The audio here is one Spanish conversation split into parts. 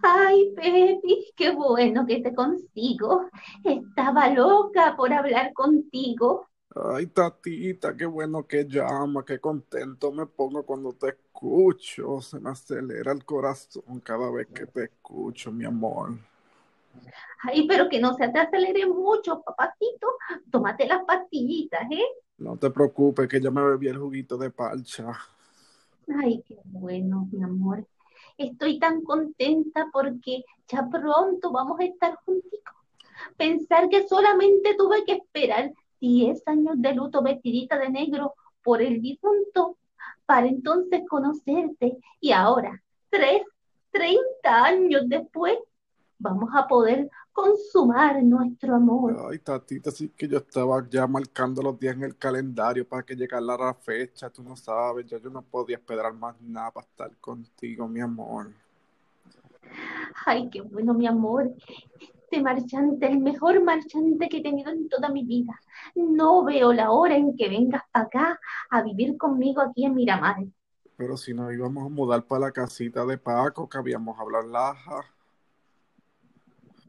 Ay, Pepi, qué bueno que te consigo. Estaba loca por hablar contigo. Ay, tatita, qué bueno que llama, qué contento me pongo cuando te escucho. Se me acelera el corazón cada vez que te escucho, mi amor. Ay, pero que no se te acelere mucho, papacito. Tómate las pastillitas, ¿eh? No te preocupes, que ya me bebí el juguito de parcha. Ay, qué bueno, mi amor. Estoy tan contenta porque ya pronto vamos a estar juntitos. Pensar que solamente tuve que esperar 10 años de luto vestidita de negro por el difunto para entonces conocerte y ahora, tres, 30 años después, vamos a poder consumar nuestro amor. Ay, tatita, sí que yo estaba ya marcando los días en el calendario para que llegara la fecha, tú no sabes, ya yo no podía esperar más nada para estar contigo, mi amor. Ay, qué bueno, mi amor. Este marchante, el mejor marchante que he tenido en toda mi vida. No veo la hora en que vengas para acá a vivir conmigo aquí en Miramar. Pero si nos íbamos a mudar para la casita de Paco, que habíamos hablado laja.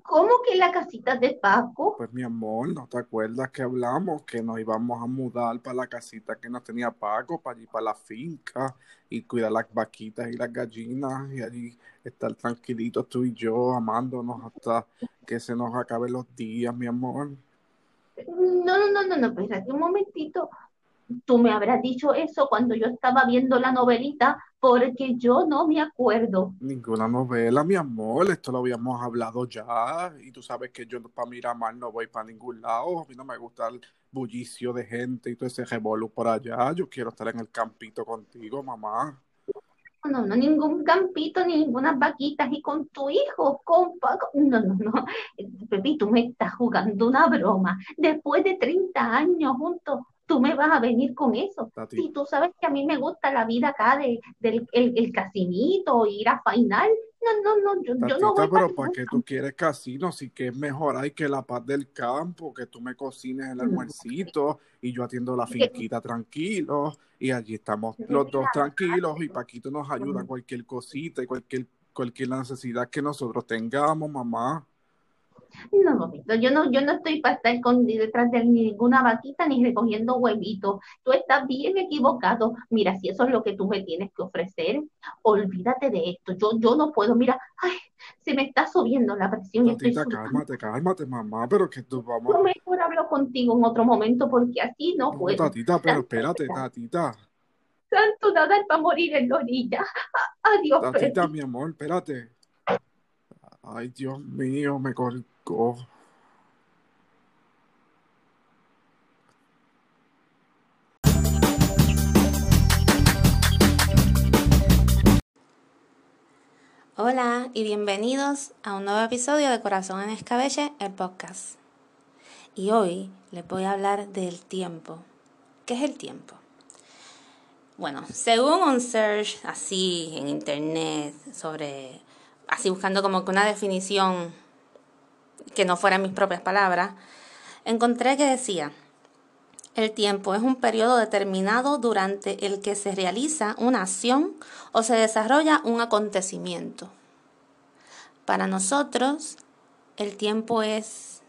¿Cómo que la casita de Paco? Pues mi amor, ¿no te acuerdas que hablamos que nos íbamos a mudar para la casita que nos tenía Paco, para allí, para la finca, y cuidar las vaquitas y las gallinas, y allí estar tranquilitos tú y yo, amándonos hasta que se nos acaben los días, mi amor? No, no, no, no, no, espérate un momentito. Tú me habrás dicho eso cuando yo estaba viendo la novelita, porque yo no me acuerdo. Ninguna novela, mi amor, esto lo habíamos hablado ya, y tú sabes que yo para Miramar no voy para ningún lado, a mí no me gusta el bullicio de gente y todo ese revolú por allá, yo quiero estar en el campito contigo, mamá. No, no, ningún campito, ni ninguna vaquitas, y con tu hijo, con Paco. No, no, no. Pepi, tú me estás jugando una broma. Después de 30 años juntos, tú me vas a venir con eso. Si tú sabes que a mí me gusta la vida acá de, del el, el casinito, ir a fainar. No, no, no, yo, yo no voy pero ¿para qué tú quieres casino? Si que es mejor hay que la paz del campo, que tú me cocines el almuercito y yo atiendo la finquita tranquilo y allí estamos los dos tranquilos y Paquito nos ayuda en cualquier cosita y cualquier, cualquier necesidad que nosotros tengamos, mamá. No, mamito, yo no, yo no estoy para estar con, detrás de ninguna vaquita ni recogiendo huevitos. Tú estás bien equivocado. Mira, si eso es lo que tú me tienes que ofrecer, olvídate de esto. Yo, yo no puedo. Mira, ay, se me está subiendo la presión estoy Tatita, sudando. cálmate, cálmate, mamá, pero que tú vamos. Yo mejor hablo contigo en otro momento porque así no No, puedo. tatita, pero espérate, tatita. tanto nadar para morir en la orilla. Adiós, Tatita, Pepi. mi amor, espérate. Ay, Dios mío, me Hola y bienvenidos a un nuevo episodio de Corazón en Escabeche, el podcast. Y hoy les voy a hablar del tiempo. ¿Qué es el tiempo? Bueno, según un search así en internet sobre, así buscando como que una definición que no fueran mis propias palabras, encontré que decía, el tiempo es un periodo determinado durante el que se realiza una acción o se desarrolla un acontecimiento. Para nosotros, el tiempo es,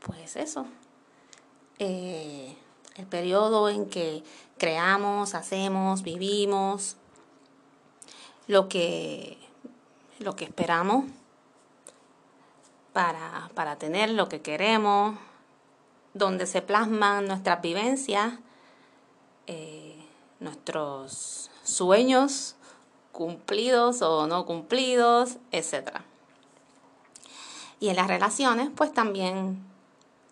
pues eso, eh, el periodo en que creamos, hacemos, vivimos, lo que, lo que esperamos para, para tener lo que queremos, donde se plasman nuestras vivencias, eh, nuestros sueños cumplidos o no cumplidos, etc. Y en las relaciones, pues también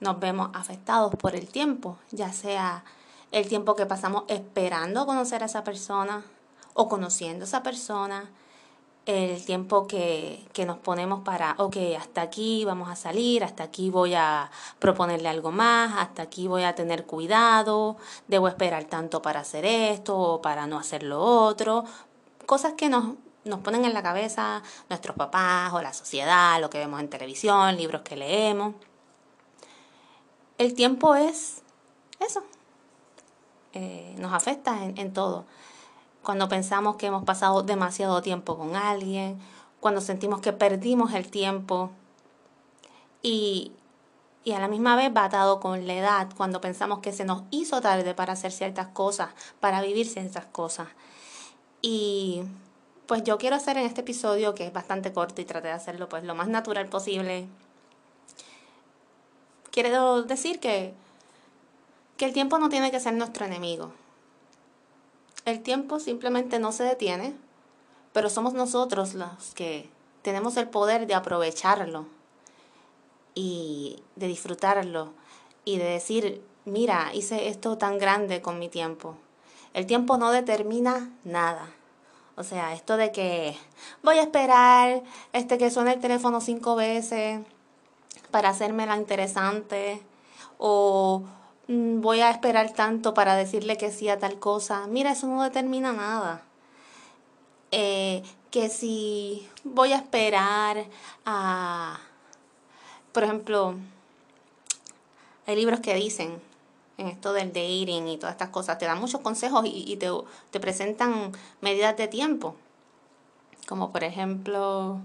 nos vemos afectados por el tiempo, ya sea el tiempo que pasamos esperando conocer a esa persona o conociendo a esa persona, el tiempo que, que, nos ponemos para, ok, hasta aquí vamos a salir, hasta aquí voy a proponerle algo más, hasta aquí voy a tener cuidado, debo esperar tanto para hacer esto o para no hacer lo otro, cosas que nos, nos ponen en la cabeza nuestros papás o la sociedad, lo que vemos en televisión, libros que leemos. El tiempo es eso, eh, nos afecta en, en todo cuando pensamos que hemos pasado demasiado tiempo con alguien, cuando sentimos que perdimos el tiempo y, y a la misma vez va atado con la edad, cuando pensamos que se nos hizo tarde para hacer ciertas cosas, para vivir ciertas cosas. Y pues yo quiero hacer en este episodio, que es bastante corto y traté de hacerlo pues lo más natural posible, quiero decir que, que el tiempo no tiene que ser nuestro enemigo. El tiempo simplemente no se detiene, pero somos nosotros los que tenemos el poder de aprovecharlo y de disfrutarlo y de decir, mira, hice esto tan grande con mi tiempo. El tiempo no determina nada. O sea, esto de que voy a esperar este que suene el teléfono cinco veces para hacerme la interesante o voy a esperar tanto para decirle que sí a tal cosa. Mira, eso no determina nada. Eh, que si voy a esperar a, por ejemplo, hay libros que dicen en esto del dating y todas estas cosas, te dan muchos consejos y, te, te, presentan medidas de tiempo, como por ejemplo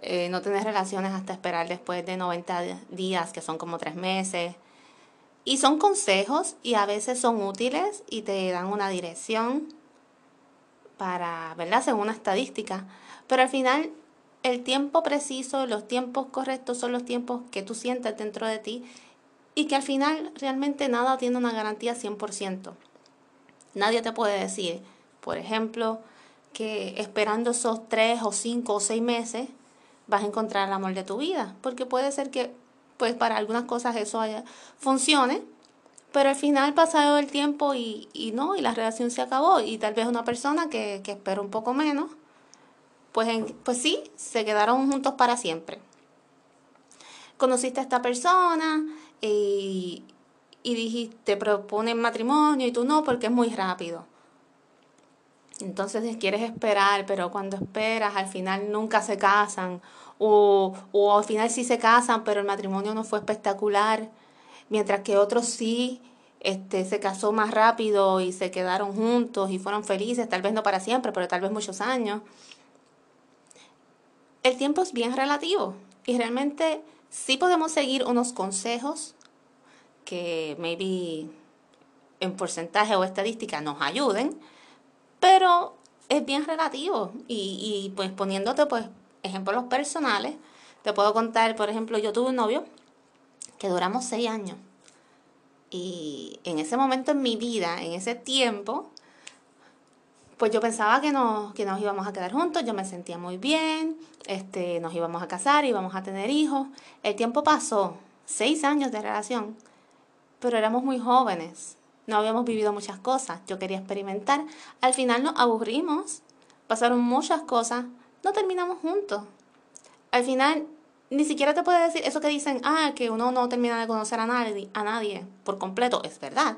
eh, no tener relaciones hasta esperar después de 90 días, que son como tres meses. Y son consejos y a veces son útiles y te dan una dirección para, ¿verdad? Según una estadística. Pero al final, el tiempo preciso, los tiempos correctos son los tiempos que tú sientes dentro de ti y que al final realmente nada tiene una garantía 100%. Nadie te puede decir, por ejemplo, que esperando esos tres o cinco o seis meses vas a encontrar el amor de tu vida, porque puede ser que pues para algunas cosas eso haya, funcione, pero al final pasado el tiempo y, y no, y la relación se acabó y tal vez una persona que, que espera un poco menos, pues, en, pues sí, se quedaron juntos para siempre. Conociste a esta persona, y, y dijiste, te proponen matrimonio y tú no porque es muy rápido. Entonces quieres esperar, pero cuando esperas al final nunca se casan o, o al final sí se casan, pero el matrimonio no fue espectacular, mientras que otros sí este, se casó más rápido y se quedaron juntos y fueron felices, tal vez no para siempre, pero tal vez muchos años. El tiempo es bien relativo y realmente Sí podemos seguir unos consejos que maybe en porcentaje o estadística nos ayuden, pero es bien relativo. Y, pues poniéndote pues ejemplos personales, te puedo contar, por ejemplo, yo tuve un novio que duramos seis años. Y en ese momento en mi vida, en ese tiempo, pues yo pensaba que nos, que nos íbamos a quedar juntos, yo me sentía muy bien, este, nos íbamos a casar, íbamos a tener hijos. El tiempo pasó, seis años de relación, pero éramos muy jóvenes, no habíamos vivido muchas cosas, yo quería experimentar. Al final nos aburrimos, pasaron muchas cosas, no terminamos juntos. Al final ni siquiera te puede decir eso que dicen, ah, que uno no termina de conocer a nadie, a nadie por completo, es verdad.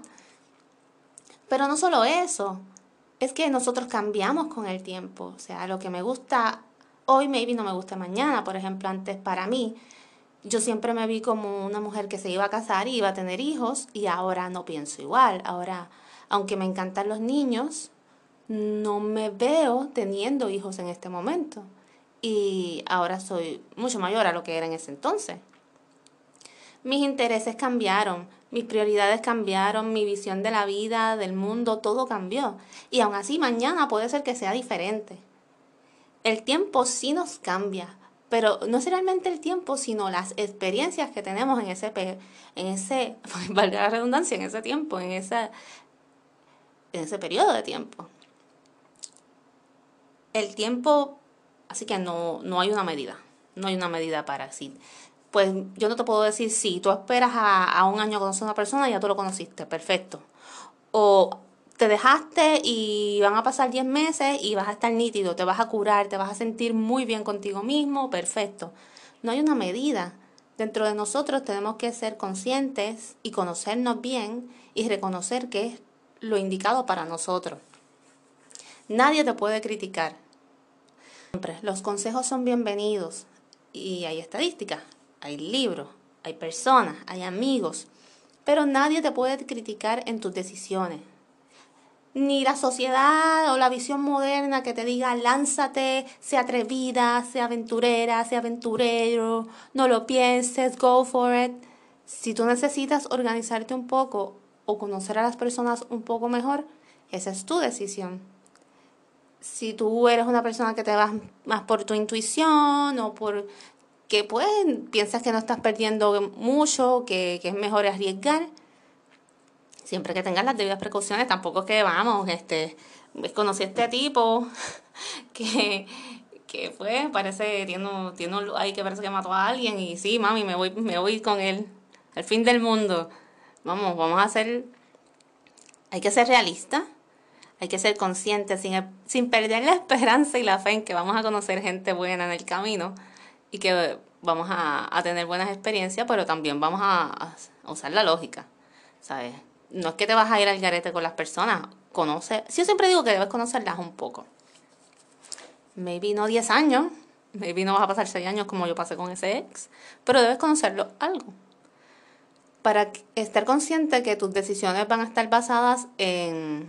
Pero no solo eso, es que nosotros cambiamos con el tiempo. O sea, lo que me gusta hoy, maybe no me gusta mañana. Por ejemplo, antes para mí, yo siempre me vi como una mujer que se iba a casar y iba a tener hijos y ahora no pienso igual. Ahora, aunque me encantan los niños, no me veo teniendo hijos en este momento. Y ahora soy mucho mayor a lo que era en ese entonces. Mis intereses cambiaron, mis prioridades cambiaron, mi visión de la vida, del mundo, todo cambió. Y aún así mañana puede ser que sea diferente. El tiempo sí nos cambia, pero no es realmente el tiempo, sino las experiencias que tenemos en ese, en ese, valga la redundancia, en ese tiempo, en, esa, en ese periodo de tiempo. El tiempo, así que no, no hay una medida, no hay una medida para así pues yo no te puedo decir, si tú esperas a, un año conocer a una persona, ya tú lo conociste, perfecto. O te dejaste y van a pasar 10 meses y vas a estar nítido, te vas a curar, te vas a sentir muy bien contigo mismo, perfecto. No hay una medida. Dentro de nosotros tenemos que ser conscientes y conocernos bien y reconocer que es lo indicado para nosotros. Nadie te puede criticar. Los consejos son bienvenidos y hay estadísticas hay libros, hay personas, hay amigos, pero nadie te puede criticar en tus decisiones. Ni la sociedad o la visión moderna que te diga lánzate, sea atrevida, sea aventurera, sea aventurero, no lo pienses, go for it. Si tú necesitas organizarte un poco o conocer a las personas un poco mejor, esa es tu decisión. Si tú eres una persona que te vas más por tu intuición o por que pues piensas que no estás perdiendo mucho, que, que es mejor arriesgar, siempre que tengas las debidas precauciones, tampoco es que vamos, este, conocí a este tipo que, que fue, parece, tiene, tiene ahí que parece que mató a alguien y sí, mami, me voy, me voy con él, al fin del mundo. Vamos, vamos a hacer, hay que ser realista, hay que ser consciente sin, sin perder la esperanza y la fe en que vamos a conocer gente buena en el camino y que vamos a, a tener buenas experiencias, pero también vamos a, a usar la lógica, ¿sabes? No es que te vas a ir al garete con las personas. Conoce, yo siempre digo que debes conocerlas un poco. Maybe no 10 años, maybe no vas a pasar 6 años como yo pasé con ese ex, pero debes conocerlo algo. Para estar consciente que tus decisiones van a estar basadas en,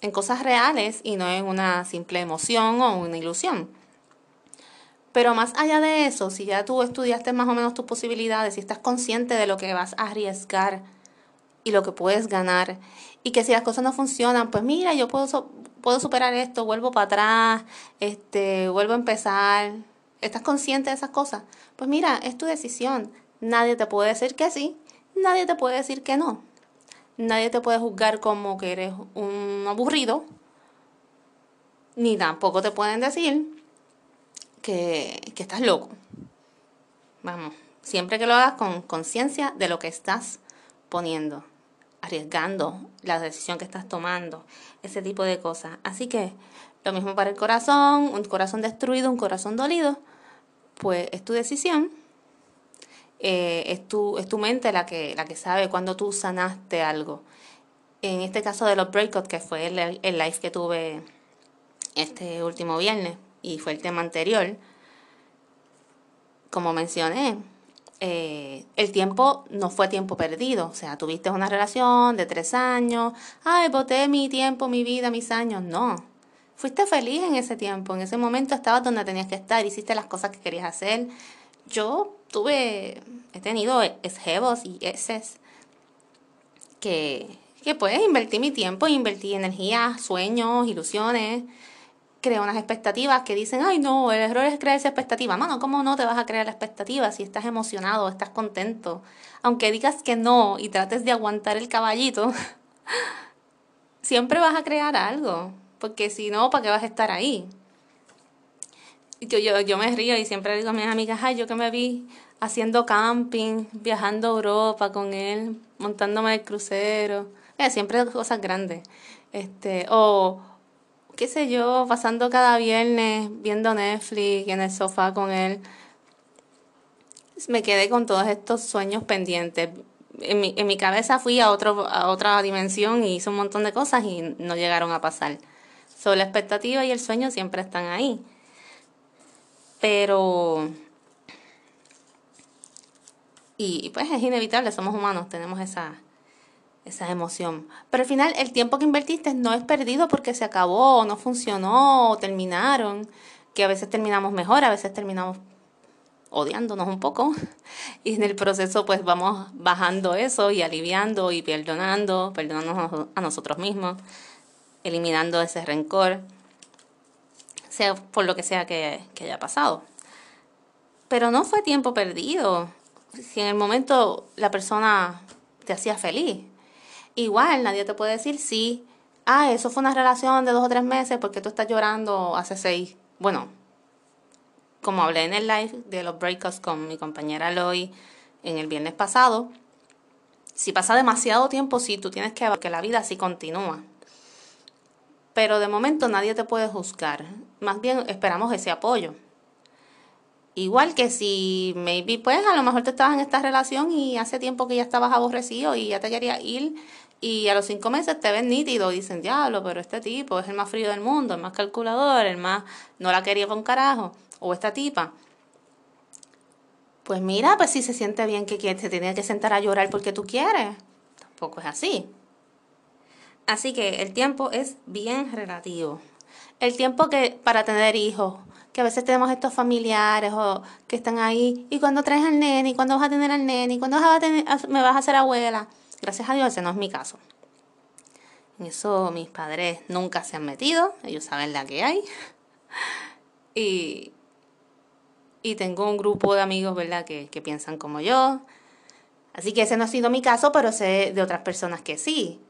en cosas reales y no en una simple emoción o una ilusión. Pero más allá de eso, si ya tú estudiaste más o menos tus posibilidades y estás consciente de lo que vas a arriesgar, y lo que puedes ganar. Y que si las cosas no funcionan, pues mira, yo puedo, puedo superar esto, vuelvo para atrás, este, vuelvo a empezar. ¿Estás consciente de esas cosas? Pues mira, es tu decisión. Nadie te puede decir que sí, nadie te puede decir que no. Nadie te puede juzgar como que eres un aburrido, ni tampoco te pueden decir que, que estás loco. Vamos, siempre que lo hagas con conciencia de lo que estás poniendo arriesgando la decisión que estás tomando, ese tipo de cosas. Así que lo mismo para el corazón, un corazón destruido, un corazón dolido, pues es tu decisión. Eh, es, tu, es tu mente la que, la que sabe cuando tú sanaste algo. En este caso de los breakouts, que fue el, el live que tuve este último viernes y fue el tema anterior, como mencioné, eh, el tiempo no fue tiempo perdido. O sea, tuviste una relación de tres años, ay, boté mi tiempo, mi vida, mis años. No. Fuiste feliz en ese tiempo, en ese momento estabas donde tenías que estar, hiciste las cosas que querías hacer. Yo tuve, he tenido esjebos y eses que, que pues invertí mi tiempo, invertí energía, sueños, ilusiones crea unas expectativas que dicen, ay no, el error es crear esa expectativa. Mano, ¿cómo no te vas a crear la expectativa si estás emocionado, estás contento? Aunque digas que no y trates de aguantar el caballito, siempre vas a crear algo, porque si no, ¿para qué vas a estar ahí? Yo, yo, yo me río y siempre digo a mis amigas, ay, yo que me vi haciendo camping, viajando a Europa con él, montándome el crucero, eh, siempre cosas grandes. Este, o qué sé yo, pasando cada viernes viendo Netflix en el sofá con él, me quedé con todos estos sueños pendientes. En mi, en mi cabeza fui a, otro, a otra dimensión y hice un montón de cosas y no llegaron a pasar. So, la expectativa y el sueño siempre están ahí. Pero... Y pues es inevitable, somos humanos, tenemos esa, esa emoción. Pero al final el tiempo que invertiste no es perdido porque se acabó, no funcionó, terminaron, que a veces terminamos mejor, a veces terminamos odiándonos un poco y en el proceso pues vamos bajando eso y aliviando y perdonando, perdonándonos a nosotros mismos, eliminando ese rencor, sea por lo que sea que, que haya pasado. Pero no fue tiempo perdido. Si en el momento la persona te hacía feliz, Igual, nadie te puede decir sí. Ah, eso fue una relación de dos o tres meses porque tú estás llorando hace seis. Bueno, como hablé en el live de los breakups con mi compañera Loy en el viernes pasado, si pasa demasiado tiempo, sí, tú tienes que ver que la vida sí continúa. Pero de momento nadie te puede juzgar. Más bien esperamos ese apoyo. Igual que si maybe pues a lo mejor te estabas en esta relación y hace tiempo que ya estabas aborrecido y ya te quería ir y a los cinco meses te ven nítido y dicen, diablo, pero este tipo es el más frío del mundo, el más calculador, el más no la quería con carajo, o esta tipa. Pues mira, pues si se siente bien que se tiene que sentar a llorar porque tú quieres. Tampoco es así. Así que el tiempo es bien relativo. El tiempo que para tener hijos, que a veces tenemos estos familiares o que están ahí, y cuando traes al nene, y cuando vas a tener al nene, y cuando vas a tener, me vas a hacer abuela. Gracias a Dios ese no es mi caso. En eso mis padres nunca se han metido, ellos saben la que hay. Y, y tengo un grupo de amigos, ¿verdad?, que, que piensan como yo. Así que ese no ha sido mi caso, pero sé de otras personas que sí.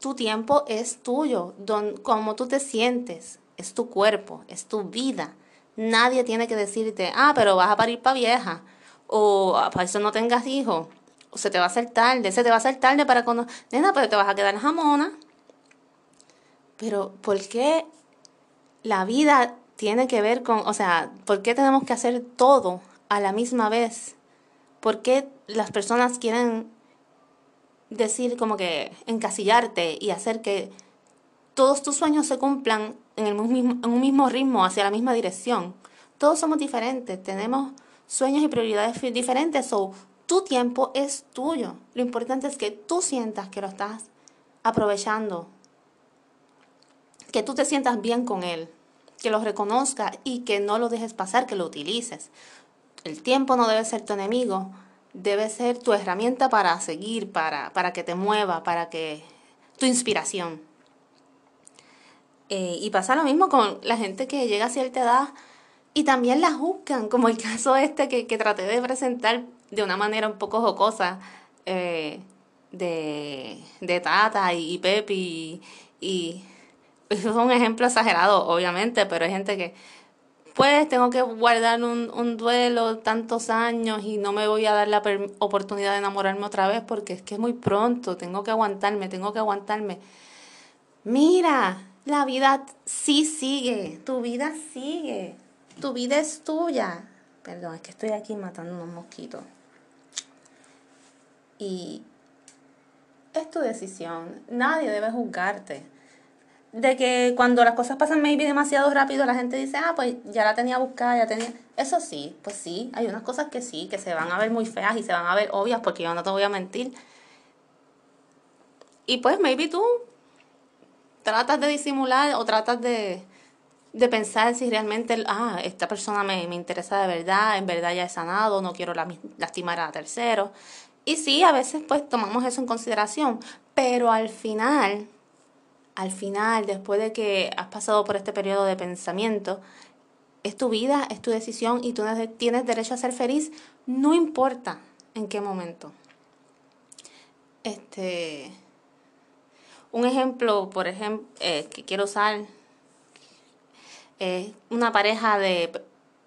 Tu tiempo es tuyo, don, como tú te sientes, es tu cuerpo, es tu vida. Nadie tiene que decirte, ah, pero vas a parir para vieja, o ah, para eso no tengas hijos, o se te va a hacer tarde, se te va a hacer tarde para cuando, nena, pero te vas a quedar jamona. Pero, ¿por qué la vida tiene que ver con, o sea, ¿por qué tenemos que hacer todo a la misma vez? ¿Por qué las personas quieren decir como que encasillarte y hacer que todos tus sueños se cumplan en, el mismo, en un mismo ritmo, hacia la misma dirección. Todos somos diferentes, tenemos sueños y prioridades diferentes, o tu tiempo es tuyo. Lo importante es que tú sientas que lo estás aprovechando, que tú te sientas bien con él, que lo reconozcas y que no lo dejes pasar, que lo utilices. El tiempo no debe ser tu enemigo, debe ser tu herramienta para seguir, para, para que te mueva, para que tu inspiración. Eh, y pasa lo mismo con la gente que llega a cierta edad y también la juzgan, como el caso este que, que traté de presentar de una manera un poco jocosa eh, de, de, Tata y, Pepi. Y, eso es un ejemplo exagerado, obviamente, pero hay gente que, pues, tengo que guardar un, un duelo tantos años y no me voy a dar la oportunidad de enamorarme otra vez porque es que es muy pronto, tengo que aguantarme, tengo que aguantarme. Mira, la vida sí sigue, tu vida sigue, tu vida es tuya. Perdón, es que estoy aquí matando unos mosquitos. Y es tu decisión, nadie debe juzgarte. De que cuando las cosas pasan maybe demasiado rápido, la gente dice, ah, pues ya la tenía buscada, ya tenía... Eso sí, pues sí, hay unas cosas que sí, que se van a ver muy feas y se van a ver obvias porque yo no te voy a mentir. Y pues maybe tú tratas de disimular o tratas de, de pensar si realmente, ah, esta persona me, me, interesa de verdad, en verdad ya he sanado, no quiero lastimar a terceros. Y sí, a veces pues tomamos eso en consideración, pero al final, al final, después de que has pasado por este periodo de pensamiento, es tu vida, es tu decisión y tú tienes derecho a ser feliz, no importa en qué momento. Este, un ejemplo, por ejemplo, eh, que quiero usar, es una pareja de,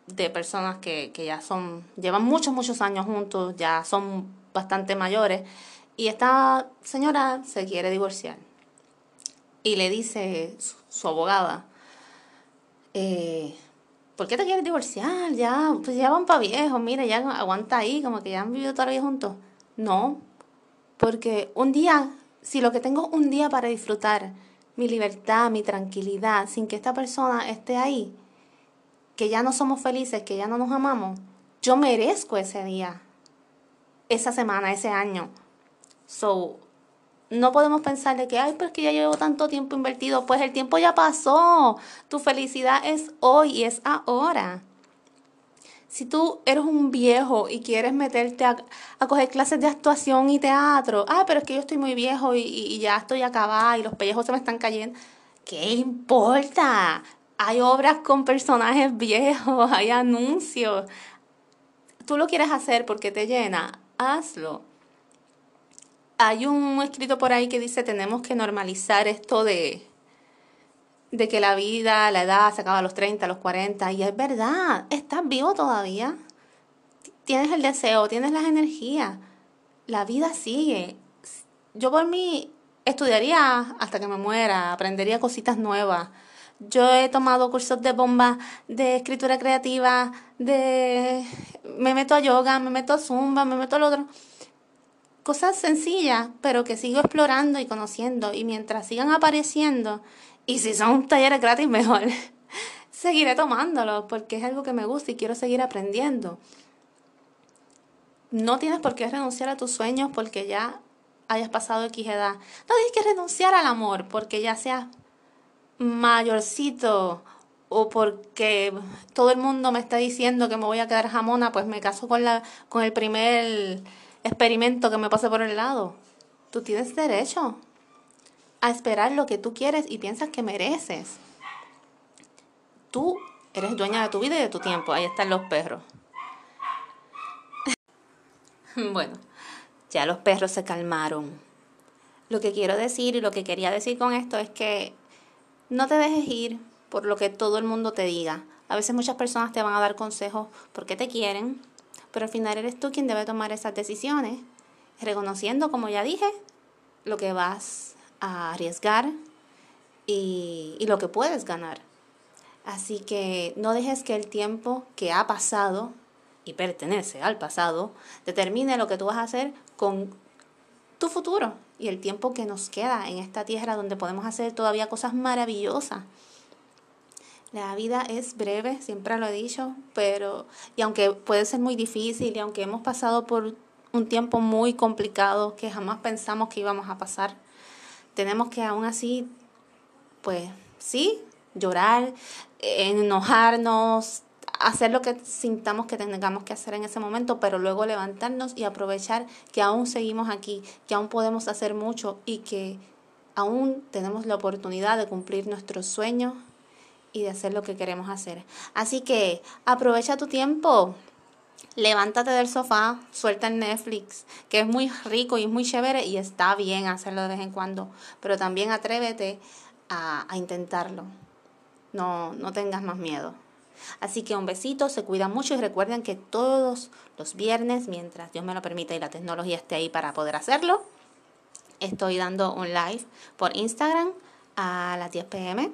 de personas que, que, ya son, llevan muchos, muchos años juntos, ya son bastante mayores, y esta señora se quiere divorciar. Y le dice su, abogada, eh, ¿por qué te quieres divorciar? Ya, pues ya van para viejos, mira, ya aguanta ahí, como que ya han vivido todavía juntos. No, porque un día si lo que tengo un día para disfrutar, mi libertad, mi tranquilidad, sin que esta persona esté ahí, que ya no somos felices, que ya no nos amamos, yo merezco ese día, esa semana, ese año. So, no podemos pensar de que, ay, pero es que ya llevo tanto tiempo invertido. Pues el tiempo ya pasó. Tu felicidad es hoy y es ahora. Si tú eres un viejo y quieres meterte a, coger clases de actuación y teatro, ah, pero es que yo estoy muy viejo y, ya estoy acabada y los pellejos se me están cayendo. ¿Qué importa? Hay obras con personajes viejos, hay anuncios. Tú lo quieres hacer porque te llena, hazlo. Hay un escrito por ahí que dice tenemos que normalizar esto de de que la vida, la edad se acaba a los 30, a los 40, y es verdad, estás vivo todavía. Tienes el deseo, tienes las energías. La vida sigue. Yo por mí estudiaría hasta que me muera, aprendería cositas nuevas. Yo he tomado cursos de bomba, de escritura creativa, de me meto a yoga, me meto a zumba, me meto al otro. Cosas sencillas, pero que sigo explorando y conociendo. Y mientras sigan apareciendo y si son talleres gratis, mejor. Seguiré tomándolos porque es algo que me gusta y quiero seguir aprendiendo. No tienes por qué renunciar a tus sueños porque ya hayas pasado X edad, no tienes que renunciar al amor porque ya seas mayorcito o porque todo el mundo me está diciendo que me voy a quedar jamona, pues me caso con, la, con el primer experimento que me pase por el lado. Tú tienes derecho a esperar lo que tú quieres y piensas que mereces. Tú eres dueña de tu vida y de tu tiempo. Ahí están los perros. bueno, ya los perros se calmaron. Lo que quiero decir y lo que quería decir con esto es que no te dejes ir por lo que todo el mundo te diga. A veces muchas personas te van a dar consejos porque te quieren, pero al final eres tú quien debe tomar esas decisiones, reconociendo, como ya dije, lo que vas arriesgar y, y lo que puedes ganar. Así que no dejes que el tiempo que ha pasado y pertenece al pasado determine lo que tú vas a hacer con tu futuro y el tiempo que nos queda en esta tierra donde podemos hacer todavía cosas maravillosas. La vida es breve, siempre lo he dicho, pero y aunque puede ser muy difícil y aunque hemos pasado por un tiempo muy complicado que jamás pensamos que íbamos a pasar, tenemos que aún así, pues sí, llorar, enojarnos, hacer lo que sintamos que tengamos que hacer en ese momento, pero luego levantarnos y aprovechar que aún seguimos aquí, que aún podemos hacer mucho y que aún tenemos la oportunidad de cumplir nuestros sueños y de hacer lo que queremos hacer. Así que aprovecha tu tiempo. Levántate del sofá, suelta el Netflix, que es muy rico y es muy chévere y está bien hacerlo de vez en cuando, pero también atrévete a, a intentarlo. No, no tengas más miedo. Así que un besito, se cuida mucho y recuerden que todos los viernes, mientras Dios me lo permita y la tecnología esté ahí para poder hacerlo, estoy dando un live por Instagram a las 10 pm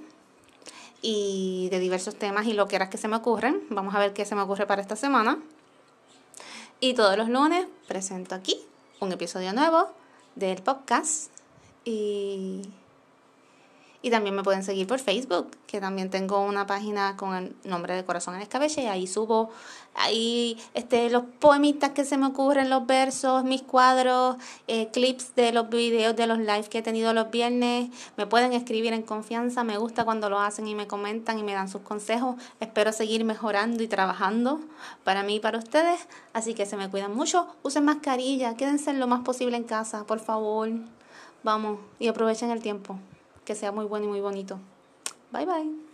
y de diversos temas y lo que que se me ocurren. Vamos a ver qué se me ocurre para esta semana. Y todos los lunes presento aquí un episodio nuevo del podcast. Y y también me pueden seguir por Facebook, que también tengo una página con el nombre de Corazón en Escabeche y ahí subo ahí este, los poemitas que se me ocurren, los versos, mis cuadros, eh, clips de los videos de los lives que he tenido los viernes. Me pueden escribir en confianza, me gusta cuando lo hacen y me comentan y me dan sus consejos. Espero seguir mejorando y trabajando para mí y para ustedes. Así que se me cuidan mucho, usen mascarilla, quédense lo más posible en casa, por favor. Vamos y aprovechen el tiempo que sea muy bueno y muy bonito. Bye bye.